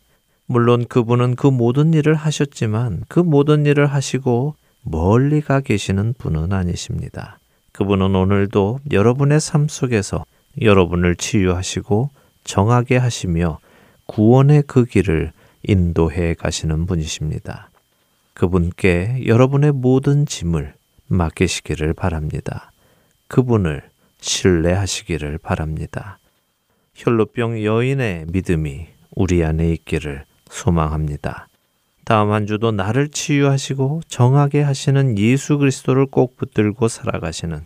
물론 그분은 그 모든 일을 하셨지만 그 모든 일을 하시고 멀리 가 계시는 분은 아니십니다. 그분은 오늘도 여러분의 삶 속에서 여러분을 치유하시고 정하게 하시며 구원의 그 길을 인도해 가시는 분이십니다. 그분께 여러분의 모든 짐을 맡기시기를 바랍니다. 그분을 신뢰하시기를 바랍니다. 혈루병 여인의 믿음이 우리 안에 있기를 소망합니다. 다음 한 주도 나를 치유하시고 정하게 하시는 예수 그리스도를 꼭 붙들고 살아가시는